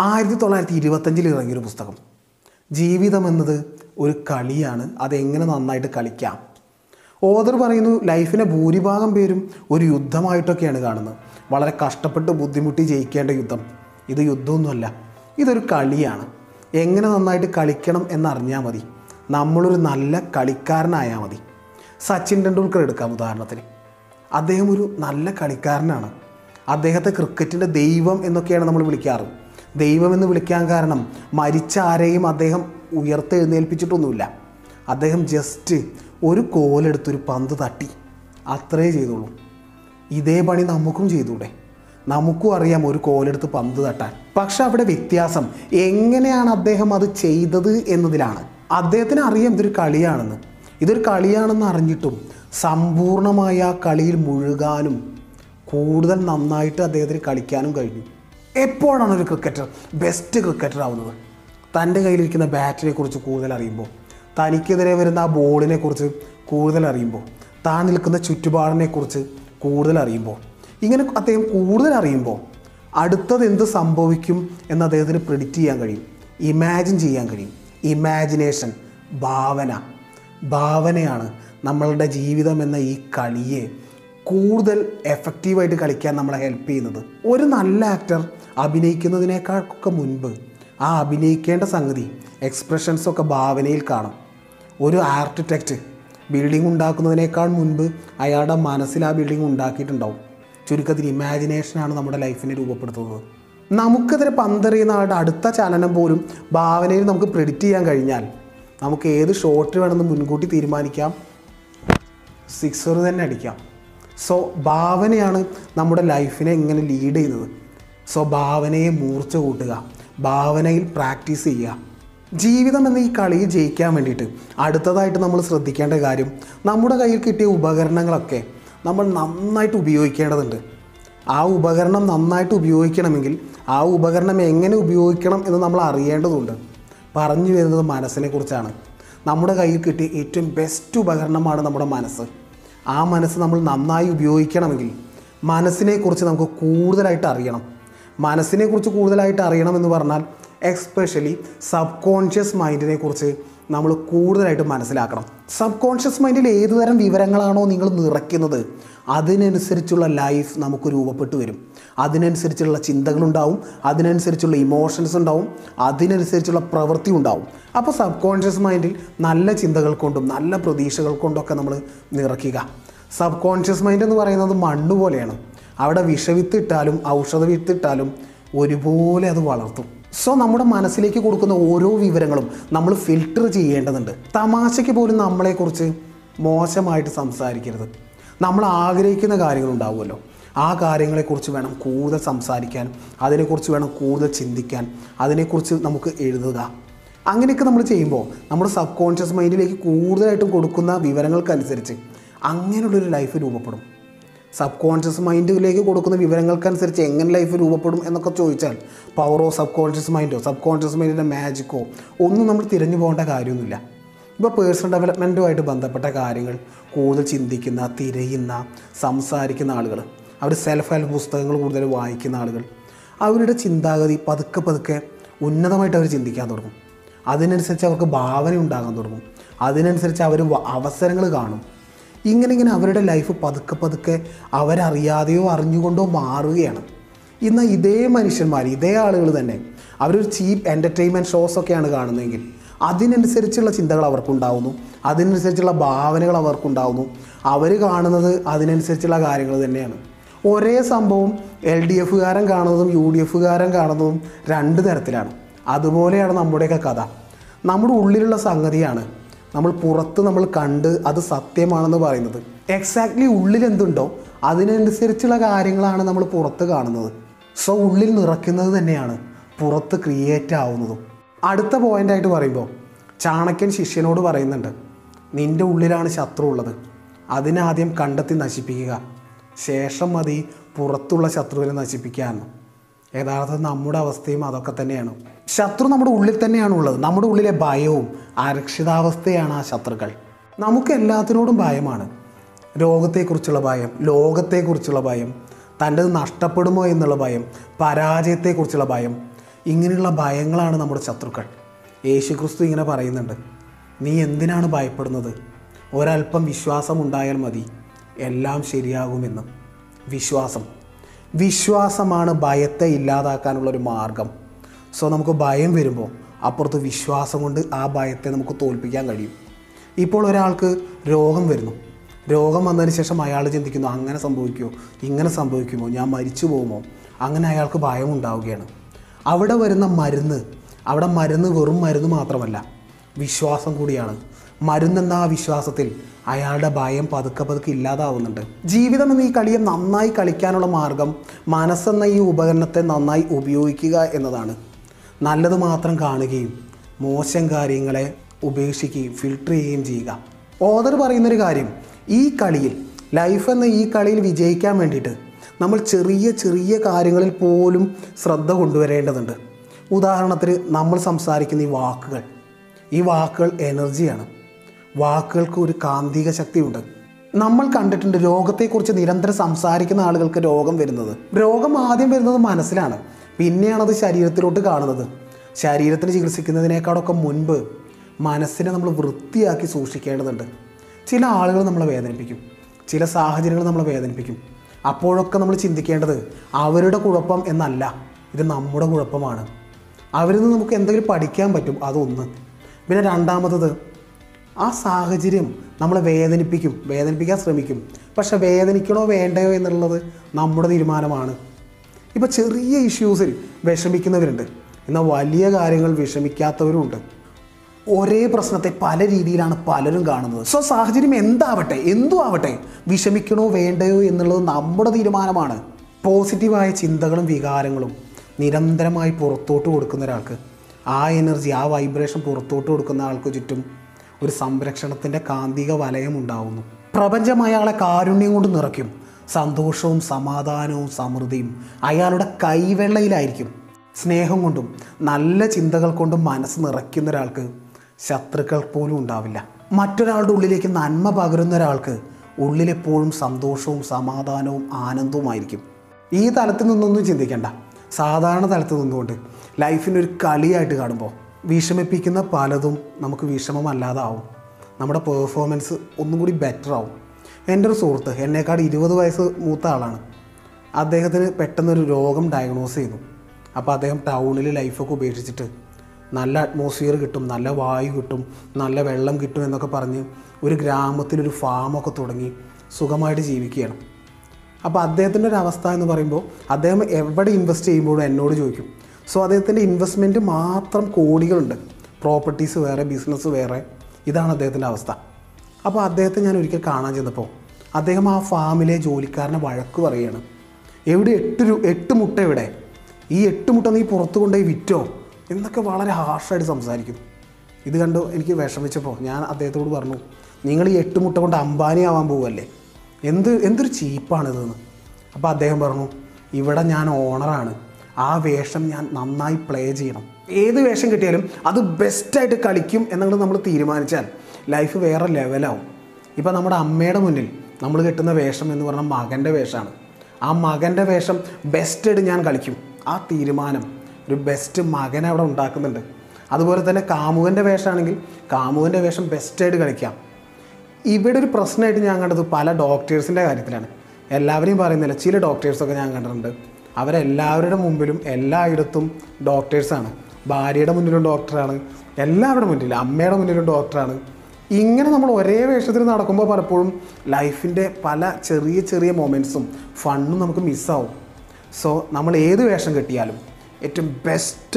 ആയിരത്തി തൊള്ളായിരത്തി ഇരുപത്തഞ്ചിൽ ഇറങ്ങിയൊരു പുസ്തകം. ജീവിതം എന്നത് ഒരു കളിയാണ്. അതെങ്ങനെ നന്നായിട്ട് കളിക്കാം? ഓദർ പറയുന്നു ലൈഫിനെ ഭൂരിഭാഗം പേരും ഒരു യുദ്ധമായിട്ടൊക്കെയാണ് കാണുന്നത്. വളരെ കഷ്ടപ്പെട്ട് ബുദ്ധിമുട്ടി ജയിക്കേണ്ട യുദ്ധം. ഇത് യുദ്ധമൊന്നുമല്ല ഇതൊരു കളിയാണ്. എങ്ങനെ നന്നായിട്ട് കളിക്കണം എന്നറിഞ്ഞാൽ മതി. നമ്മളൊരു നല്ല കളിക്കാരനായാൽ മതി. സച്ചിൻ ടെണ്ടുൽക്കർ എടുക്കാം ഉദാഹരണത്തിന്. അദ്ദേഹം ഒരു നല്ല കളിക്കാരനാണ്. അദ്ദേഹത്തെ ക്രിക്കറ്റിന്റെ ദൈവം എന്നൊക്കെയാണ് നമ്മൾ വിളിക്കാറ്. ദൈവം എന്ന് വിളിക്കാൻ കാരണം മരിച്ച ആരെയും അദ്ദേഹം ഉയർത്തെഴുന്നേൽപ്പിച്ചിട്ടൊന്നുമില്ല. അദ്ദേഹം ജസ്റ്റ് ഒരു കോലെടുത്തൊരു പന്ത് തട്ടി. അത്രേ ചെയ്തുള്ളൂ. ഇതേ പണി നമുക്കും ചെയ്തൂടെ? നമുക്കും അറിയാം ഒരു കോലെടുത്ത് പന്ത് തട്ടാൻ. പക്ഷെ അവിടെ വ്യത്യാസം. എങ്ങനെയാണ് അദ്ദേഹം അത് ചെയ്തത് എന്നതിലാണ്. അദ്ദേഹത്തിന് അറിയാം ഇതൊരു കളിയാണെന്ന്. ഇതൊരു കളിയാണെന്ന് അറിഞ്ഞിട്ടും സമ്പൂർണമായ ആ കളിയിൽ മുഴുകാനും കൂടുതൽ നന്നായിട്ട് അദ്ദേഹത്തിന് കളിക്കാനും കഴിഞ്ഞു. എപ്പോഴാണ് ഒരു ക്രിക്കറ്റർ ബെസ്റ്റ് ക്രിക്കറ്റർ ആവുന്നത്? തന്റെ കയ്യിലിരിക്കുന്ന ബാറ്റിനെ കുറിച്ച് കൂടുതൽ അറിയുമ്പോൾ തനിക്കെതിരെ വരുന്ന ആ ബോളിനെ കുറിച്ച് കൂടുതൽ അറിയുമ്പോൾ താൻ നിൽക്കുന്ന ചുറ്റുപാടിനെ കുറിച്ച് കൂടുതൽ അറിയുമ്പോൾ ഇങ്ങനെ അദ്ദേഹം കൂടുതൽ അറിയുമ്പോൾ അടുത്തത് എന്ത് സംഭവിക്കും എന്ന് അദ്ദേഹത്തിന് പ്രിഡിക്റ്റ് ചെയ്യാൻ കഴിയും. ഇമാജിൻ ചെയ്യാൻ കഴിയും. ഇമാജിനേഷൻ ഭാവന. ഭാവനയാണ് നമ്മളുടെ ജീവിതം എന്ന ഈ കളിയെ കൂടുതൽ എഫക്റ്റീവായിട്ട് കളിക്കാൻ നമ്മളെ ഹെൽപ്പ് ചെയ്യുന്നത്. ഒരു നല്ല ആക്ടർ അഭിനയിക്കുന്നതിനേക്കാളൊക്കെ മുൻപ് ആ അഭിനയിക്കേണ്ട സംഗതി എക്സ്പ്രഷൻസൊക്കെ ഭാവനയിൽ കാണും. ഒരു ആർക്കിടെക്റ്റ് ബിൽഡിംഗ് ഉണ്ടാക്കുന്നതിനേക്കാൾ മുൻപ് അയാളുടെ മനസ്സിൽ ആ ബിൽഡിംഗ് ഉണ്ടാക്കിയിട്ടുണ്ടാവും. ചുരുക്കത്തിൽ ഇമാജിനേഷനാണ് നമ്മുടെ ലൈഫിനെ രൂപപ്പെടുത്തുന്നത്. നമുക്കെതിരെ പന്തെറിയുന്ന ആളുടെ അടുത്ത ചലനം പോലും ഭാവനയിൽ നമുക്ക് പ്രെഡിക്റ്റ് ചെയ്യാൻ കഴിഞ്ഞാൽ നമുക്ക് ഏത് ഷോട്ട് വേണമെന്ന് മുൻകൂട്ടി തീരുമാനിക്കാം. സിക്സർ തന്നെ അടിക്കാം. സോ ഭാവനയാണ് നമ്മുടെ ലൈഫിനെ എങ്ങനെ ലീഡ് ചെയ്യുന്നത്. സോ ഭാവനയെ മൂർച്ച കൂട്ടുക ഭാവനയിൽ പ്രാക്ടീസ് ചെയ്യുക. ജീവിതം എന്ന ഈ കളിയിൽ ജയിക്കാൻ വേണ്ടിയിട്ട് അടുത്തതായിട്ട് നമ്മൾ ശ്രദ്ധിക്കേണ്ട കാര്യം നമ്മുടെ കയ്യിൽ കിട്ടിയ ഉപകരണങ്ങളൊക്കെ നമ്മൾ നന്നായിട്ട് ഉപയോഗിക്കേണ്ടതുണ്ട്. ആ ഉപകരണം നന്നായിട്ട് ഉപയോഗിക്കണമെങ്കിൽ ആ ഉപകരണം എങ്ങനെ ഉപയോഗിക്കണം എന്ന് നമ്മൾ അറിയേണ്ടതുണ്ട്. പറഞ്ഞു വരുന്നത് മനസ്സിനെ കുറിച്ചാണ്. നമ്മുടെ കയ്യിൽ കിട്ടിയ ഏറ്റവും ബെസ്റ്റ് ഉപകരണമാണ് നമ്മുടെ മനസ്സ്. ആ മനസ്സ് നമ്മൾ നന്നായി ഉപയോഗിക്കണമെങ്കിൽ മനസ്സിനെക്കുറിച്ച് നമുക്ക് കൂടുതലായിട്ട് അറിയണം. മനസ്സിനെക്കുറിച്ച് കൂടുതലായിട്ട് അറിയണം എന്ന് പറഞ്ഞാൽ എക്സ്പെഷ്യലി സബ് കോൺഷ്യസ് മൈൻഡിനെ കുറിച്ച് നമ്മൾ കൂടുതലായിട്ട് മനസ്സിലാക്കണം. സബ് കോൺഷ്യസ് മൈൻഡിൽ ഏതുതരം വിവരങ്ങളാണോ നിങ്ങൾ നിറയ്ക്കുന്നത് അതിനനുസരിച്ചുള്ള ലൈഫ് നമുക്ക് രൂപപ്പെട്ടു വരും. അതിനനുസരിച്ചുള്ള ചിന്തകളുണ്ടാവും അതിനനുസരിച്ചുള്ള ഇമോഷൻസ് ഉണ്ടാവും അതിനനുസരിച്ചുള്ള പ്രവൃത്തി ഉണ്ടാവും. അപ്പോൾ സബ് കോൺഷ്യസ് മൈൻഡിൽ നല്ല ചിന്തകൾ കൊണ്ടും നല്ല പ്രതീക്ഷകൾ കൊണ്ടൊക്കെ നമ്മൾ നിറയ്ക്കുക. സബ് കോൺഷ്യസ് മൈൻഡ് എന്ന് പറയുന്നത് മണ്ണ് പോലെയാണ്. അവിടെ വിഷവിത്ത് ഇട്ടാലും ഔഷധ വിത്ത് ഇട്ടാലും ഒരുപോലെ അത് വളർത്തും. സോ നമ്മുടെ മനസ്സിലേക്ക് കൊടുക്കുന്ന ഓരോ വിവരങ്ങളും നമ്മൾ ഫിൽട്ടർ ചെയ്യേണ്ടതുണ്ട്. തമാശയ്ക്ക് പോലും നമ്മളെക്കുറിച്ച് മോശമായിട്ട് സംസാരിക്കരുത്. നമ്മൾ ആഗ്രഹിക്കുന്ന കാര്യങ്ങളുണ്ടാവുമല്ലോ ആ കാര്യങ്ങളെക്കുറിച്ച് വേണം കൂടുതൽ സംസാരിക്കാൻ അതിനെക്കുറിച്ച് വേണം കൂടുതൽ ചിന്തിക്കാൻ അതിനെക്കുറിച്ച് നമുക്ക് എഴുതുക. അങ്ങനെയൊക്കെ നമ്മൾ ചെയ്യുമ്പോൾ നമ്മുടെ സബ് കോൺഷ്യസ് മൈൻഡിലേക്ക് കൂടുതലായിട്ടും കൊടുക്കുന്ന വിവരങ്ങൾക്കനുസരിച്ച് അങ്ങനെയുള്ളൊരു ലൈഫ് രൂപപ്പെടും. സബ് കോൺഷ്യസ് മൈൻഡിലേക്ക് കൊടുക്കുന്ന വിവരങ്ങൾക്കനുസരിച്ച് എങ്ങനെ ലൈഫ് രൂപപ്പെടും എന്നൊക്കെ ചോദിച്ചാൽ പവറോ സബ് കോൺഷ്യസ് മൈൻഡോ സബ് കോൺഷ്യസ് മൈൻഡിന്റെ മാജിക്കോ ഒന്നും നമ്മൾ തിരഞ്ഞു പോകേണ്ട കാര്യമൊന്നുമില്ല. ഇപ്പോൾ പേഴ്സണൽ ഡെവലപ്മെന്റുമായിട്ട് ബന്ധപ്പെട്ട കാര്യങ്ങൾ കൂടുതൽ ചിന്തിക്കുന്ന തിരയുന്ന സംസാരിക്കുന്ന ആളുകൾ അവർ സെൽഫ് ഹെൽപ്പ് പുസ്തകങ്ങൾ കൂടുതൽ വായിക്കുന്ന ആളുകൾ അവരുടെ ചിന്താഗതി പതുക്കെ പതുക്കെ ഉന്നതമായിട്ട് അവർ ചിന്തിക്കാൻ തുടങ്ങും. അതിനനുസരിച്ച് അവർക്ക് ഭാവന ഉണ്ടാകാൻ തുടങ്ങും. അതിനനുസരിച്ച് അവർ അവസരങ്ങൾ കാണും. ഇങ്ങനെ ഇങ്ങനെ അവരുടെ ലൈഫ് പതുക്കെ പതുക്കെ അവരറിയാതെയോ അറിഞ്ഞുകൊണ്ടോ മാറുകയാണ്. ഇന്ന് ഇതേ മനുഷ്യന്മാർ ഇതേ ആളുകൾ തന്നെ അവരൊരു ചീപ്പ് എന്റർടൈൻമെന്റ് ഷോസൊക്കെയാണ് കാണുന്നതെങ്കിൽ അതിനനുസരിച്ചുള്ള ചിന്തകൾ അവർക്കുണ്ടാവുന്നു. അതിനനുസരിച്ചുള്ള ഭാവനകൾ അവർക്കുണ്ടാവുന്നു. അവർ കാണുന്നത് അതിനനുസരിച്ചുള്ള കാര്യങ്ങൾ തന്നെയാണ്. ഒരേ സംഭവം എൽ ഡി എഫുകാരൻ കാണുന്നതും യു ഡി എഫുകാരൻ കാണുന്നതും രണ്ട് തരത്തിലാണ്. അതുപോലെയാണ് നമ്മുടെയൊക്കെ കഥ. നമ്മുടെ ഉള്ളിലുള്ള സംഗതിയാണ് നമ്മൾ പുറത്ത് നമ്മൾ കണ്ട് അത് സത്യമാണെന്ന് പറയുന്നത്. എക്സാക്ട്ലി ഉള്ളിൽ എന്തുണ്ടോ അതിനനുസരിച്ചുള്ള കാര്യങ്ങളാണ് നമ്മൾ പുറത്ത് കാണുന്നത്. സോ ഉള്ളിൽ നിറയ്ക്കുന്നത് തന്നെയാണ് പുറത്ത് ക്രിയേറ്റ് ആവുന്നതും. അടുത്ത പോയിന്റായിട്ട് പറയുമ്പോൾ ചാണക്യൻ ശിഷ്യനോട് പറയുന്നുണ്ട് നിന്റെ ഉള്ളിലാണ് ശത്രു ഉള്ളത്. അതിനാദ്യം കണ്ടെത്തി നശിപ്പിക്കുക. ശേഷം മതി പുറത്തുള്ള ശത്രുവിനെ നശിപ്പിക്കാമെന്ന് യഥാർത്ഥത്തിൽ നമ്മുടെ അവസ്ഥയും അതൊക്കെ തന്നെയാണ്. ശത്രു നമ്മുടെ ഉള്ളിൽ തന്നെയാണ് ഉള്ളത്. നമ്മുടെ ഉള്ളിലെ ഭയവും അരക്ഷിതാവസ്ഥയാണ് ആ ശത്രുക്കൾ. നമുക്ക് എല്ലാത്തിനോടും ഭയമാണ്. രോഗത്തെക്കുറിച്ചുള്ള ഭയം ലോകത്തെക്കുറിച്ചുള്ള ഭയം തന്റെത് നഷ്ടപ്പെടുമോ എന്നുള്ള ഭയം പരാജയത്തെക്കുറിച്ചുള്ള ഭയം ഇങ്ങനെയുള്ള ഭയങ്ങളാണ് നമ്മുടെ ശത്രുക്കൾ. യേശു ക്രിസ്തു ഇങ്ങനെ പറയുന്നുണ്ട്. നീ എന്തിനാണ് ഭയപ്പെടുന്നത്? ഒരല്പം വിശ്വാസം ഉണ്ടായാൽ മതി. എല്ലാം ശരിയാകുമെന്ന്. വിശ്വാസം. വിശ്വാസമാണ് ഭയത്തെ ഇല്ലാതാക്കാനുള്ള ഒരു മാർഗം. സോ നമുക്ക് ഭയം വരുമ്പോൾ അപ്പുറത്ത് വിശ്വാസം കൊണ്ട് ആ ഭയത്തെ നമുക്ക് തോൽപ്പിക്കാൻ കഴിയും. ഇപ്പോൾ ഒരാൾക്ക് രോഗം വരുന്നു. രോഗം വന്നതിന് ശേഷം അയാൾ ചിന്തിക്കുന്നു അങ്ങനെ സംഭവിക്കുമോ ഇങ്ങനെ സംഭവിക്കുമോ? ഞാൻ മരിച്ചു പോകുമോ? അങ്ങനെ അയാൾക്ക് ഭയം ഉണ്ടാവുകയാണ്. അവിടെ വരുന്ന മരുന്ന് അവിടെ മരുന്ന് വെറും മരുന്ന് മാത്രമല്ല വിശ്വാസം കൂടിയാണ്. മരുന്നെന്ന ആ വിശ്വാസത്തിൽ? അയാളുടെ ഭയം പതുക്കെ പതുക്കെ ഇല്ലാതാവുന്നുണ്ട്. ജീവിതം എന്ന ഈ കളിയെ നന്നായി കളിക്കാനുള്ള മാർഗം മനസ്സെന്ന ഈ ഉപകരണത്തെ നന്നായി ഉപയോഗിക്കുക എന്നതാണ്. നല്ലത് മാത്രം കാണുകയും മോശം കാര്യങ്ങളെ ഉപേക്ഷിക്കുകയും ഫിൽട്ടർ ചെയ്യുകയും ചെയ്യുക. ഓദർ പറയുന്നൊരു കാര്യം ഈ കളിയിൽ ലൈഫ് എന്ന ഈ കളിയിൽ വിജയിക്കാൻ വേണ്ടിയിട്ട് നമ്മൾ ചെറിയ ചെറിയ കാര്യങ്ങളിൽ പോലും ശ്രദ്ധ കൊണ്ടുവരേണ്ടതുണ്ട്. ഉദാഹരണത്തിന് നമ്മൾ സംസാരിക്കുന്ന ഈ വാക്കുകൾ. ഈ വാക്കുകൾ എനർജിയാണ് വാക്കുകൾക്ക് ഒരു കാന്തിക ശക്തിയുണ്ട്. നമ്മൾ കണ്ടിട്ടുണ്ട് രോഗത്തെക്കുറിച്ച് നിരന്തരം സംസാരിക്കുന്ന ആളുകൾക്ക് രോഗം വരുന്നത്. രോഗം ആദ്യം വരുന്നത് മനസ്സിലാണ്. പിന്നെയാണ് അത് ശരീരത്തിലോട്ട് കാണുന്നത്. ശരീരത്തിന് ചികിത്സിക്കുന്നതിനേക്കാളൊക്കെ മുൻപ് മനസ്സിനെ നമ്മൾ വൃത്തിയാക്കി സൂക്ഷിക്കേണ്ടതുണ്ട്. ചില ആളുകൾ നമ്മളെ വേദനിപ്പിക്കും. ചില സാഹചര്യങ്ങൾ നമ്മളെ വേദനിപ്പിക്കും. അപ്പോഴൊക്കെ നമ്മൾ ചിന്തിക്കേണ്ടത് അവരുടെ കുഴപ്പം എന്നല്ല ഇത് നമ്മുടെ കുഴപ്പമാണ്. അവരിൽ നിന്ന് നമുക്ക് എന്തെങ്കിലും പഠിക്കാൻ പറ്റും അതൊന്ന്. പിന്നെ രണ്ടാമത്തത് ആ സാഹചര്യം നമ്മളെ വേദനിപ്പിക്കും വേദനിപ്പിക്കാൻ ശ്രമിക്കും. പക്ഷെ വേദനിക്കണോ വേണ്ടയോ എന്നുള്ളത് നമ്മുടെ തീരുമാനമാണ്. ഇപ്പോൾ ചെറിയ ഇഷ്യൂസിൽ വിഷമിക്കുന്നവരുണ്ട്. എന്നാൽ വലിയ കാര്യങ്ങൾ വിഷമിക്കാത്തവരുമുണ്ട്. ഒരേ പ്രശ്നത്തെ പല രീതിയിലാണ് പലരും കാണുന്നത്. സോ സാഹചര്യം എന്താവട്ടെ എന്തും ആവട്ടെ വിഷമിക്കണോ വേണ്ടയോ എന്നുള്ളത് നമ്മുടെ തീരുമാനമാണ്. പോസിറ്റീവായ ചിന്തകളും വികാരങ്ങളും നിരന്തരമായി പുറത്തോട്ട് കൊടുക്കുന്ന ഒരാൾക്ക് ആ എനർജി ആ വൈബ്രേഷൻ പുറത്തോട്ട് കൊടുക്കുന്ന ആൾക്ക് ചുറ്റും ഒരു സംരക്ഷണത്തിന്റെ കാന്തിക വലയം ഉണ്ടാവുന്നു. പ്രപഞ്ചം അയാളെ കാരുണ്യം കൊണ്ട് നിറയ്ക്കും. സന്തോഷവും സമാധാനവും സമൃദ്ധിയും അയാളുടെ കൈവെള്ളയിലായിരിക്കും. സ്നേഹം കൊണ്ടും നല്ല ചിന്തകൾ കൊണ്ടും മനസ്സ് നിറയ്ക്കുന്ന ഒരാൾക്ക് ശത്രുക്കൾ പോലും ഉണ്ടാവില്ല. മറ്റൊരാളുടെ ഉള്ളിലേക്ക് നന്മ പകരുന്ന ഒരാൾക്ക് ഉള്ളിലെപ്പോഴും സന്തോഷവും സമാധാനവും ആനന്ദവുമായിരിക്കും. ഈ തലത്തിൽ നിന്നൊന്നും ചിന്തിക്കേണ്ട. സാധാരണ തലത്തിൽ നിന്നുകൊണ്ട് ലൈഫിനൊരു കളിയായിട്ട് കാണുമ്പോൾ വിഷമിപ്പിക്കുന്ന പലതും നമുക്ക് വിഷമമല്ലാതാവും. നമ്മുടെ പെർഫോമൻസ് ഒന്നും കൂടി ബെറ്റർ ആവും. എന്റെ ഒരു സുഹൃത്ത് എന്നേക്കാൾ ഇരുപത് വയസ്സ് മൂത്ത ആളാണ്. അദ്ദേഹത്തിന് പെട്ടെന്നൊരു രോഗം ഡയഗ്നോസ് ചെയ്തു. അപ്പോൾ അദ്ദേഹം ടൗണിൽ ലൈഫൊക്കെ ഉപേക്ഷിച്ചിട്ട് നല്ല അറ്റ്മോസ്ഫിയർ കിട്ടും നല്ല വായു കിട്ടും നല്ല വെള്ളം കിട്ടും എന്നൊക്കെ പറഞ്ഞ് ഒരു ഗ്രാമത്തിലൊരു ഫാമൊക്കെ തുടങ്ങി സുഖമായിട്ട് ജീവിക്കുകയാണ്. അപ്പോൾ അദ്ദേഹത്തിന്റെ ഒരു അവസ്ഥ എന്ന് പറയുമ്പോൾ അദ്ദേഹം എവിടെ ഇൻവെസ്റ്റ് ചെയ്യുമ്പോഴും എന്നോട് ചോദിക്കും സോ അദ്ദേഹത്തിന്റെ ഇൻവെസ്റ്റ്മെന്റ് മാത്രം കോടികളുണ്ട്. പ്രോപ്പർട്ടീസ് വേറെ ബിസിനസ് വേറെ. ഇതാണ് അദ്ദേഹത്തിന്റെ അവസ്ഥ. അപ്പോൾ അദ്ദേഹത്തെ ഞാൻ ഒരിക്കൽ കാണാൻ ചെന്നപ്പോൾ അദ്ദേഹം ആ ഫാമിലെ ജോലിക്കാരനെ വഴക്ക് പറയുകയാണ്. എവിടെ എട്ട് രൂ എട്ട് മുട്ട എവിടെ? ഈ എട്ട് മുട്ട നീ പുറത്ത് കൊണ്ടുപോയി വിറ്റോ? എന്നൊക്കെ വളരെ ഹാർഷായിട്ട് സംസാരിക്കും ഇത് കണ്ടു എനിക്ക് വിഷമിച്ചപ്പോൾ ഞാൻ അദ്ദേഹത്തോട് പറഞ്ഞു നിങ്ങൾ ഈ എട്ട് മുട്ട കൊണ്ട് അംബാനി ആവാൻ പോവല്ലേ? എന്ത് എന്തൊരു ചീപ്പാണിതെന്ന്? അപ്പോൾ അദ്ദേഹം പറഞ്ഞു ഇവിടെ ഞാൻ ഓണറാണ് ആ വേഷം ഞാൻ നന്നായി പ്ലേ ചെയ്യണം. ഏത് വേഷം കിട്ടിയാലും അത് ബെസ്റ്റായിട്ട് കളിക്കും എന്നുള്ളത് നമ്മൾ തീരുമാനിച്ചാൽ ലൈഫ് വേറെ ലെവലാവും ഇപ്പം നമ്മുടെ അമ്മയുടെ മുന്നിൽ നമ്മൾ കിട്ടുന്ന വേഷം എന്ന് പറഞ്ഞാൽ മകന്റെ വേഷമാണ്. ആ മകന്റെ വേഷം ബെസ്റ്റായിട്ട് ഞാൻ കളിക്കും. ആ തീരുമാനം ഒരു ബെസ്റ്റ് മകൻ അവിടെ ഉണ്ടാക്കുന്നുണ്ട്. അതുപോലെ തന്നെ കാമുകന്റെ വേഷമാണെങ്കിൽ കാമുകന്റെ വേഷം ബെസ്റ്റായിട്ട് കളിക്കാം. ഇവിടെ ഒരു പ്രശ്നമായിട്ട് ഞാൻ കണ്ടത് പല ഡോക്ടേഴ്സിന്റെ കാര്യത്തിലാണ്. എല്ലാവരെയും പറയുന്നില്ല ചില ഡോക്ടേഴ്സൊക്കെ ഞാൻ കണ്ടിട്ടുണ്ട്. അവരെല്ലാവരുടെ മുമ്പിലും എല്ലായിടത്തും ഡോക്ടേഴ്സാണ് ഭാര്യയുടെ മുന്നിലും ഡോക്ടറാണ് എല്ലാവരുടെ മുന്നിലും അമ്മയുടെ മുന്നിലും ഡോക്ടറാണ് ഇങ്ങനെ നമ്മൾ ഒരേ വേഷത്തിൽ നടക്കുമ്പോൾ പലപ്പോഴും ലൈഫിന്റെ പല ചെറിയ ചെറിയ മൊമെന്റ്സും ഫണ്ണും നമുക്ക് മിസ്സാവും സോ നമ്മൾ ഏത് വേഷം കെട്ടിയാലും ഏറ്റവും ബെസ്റ്റ്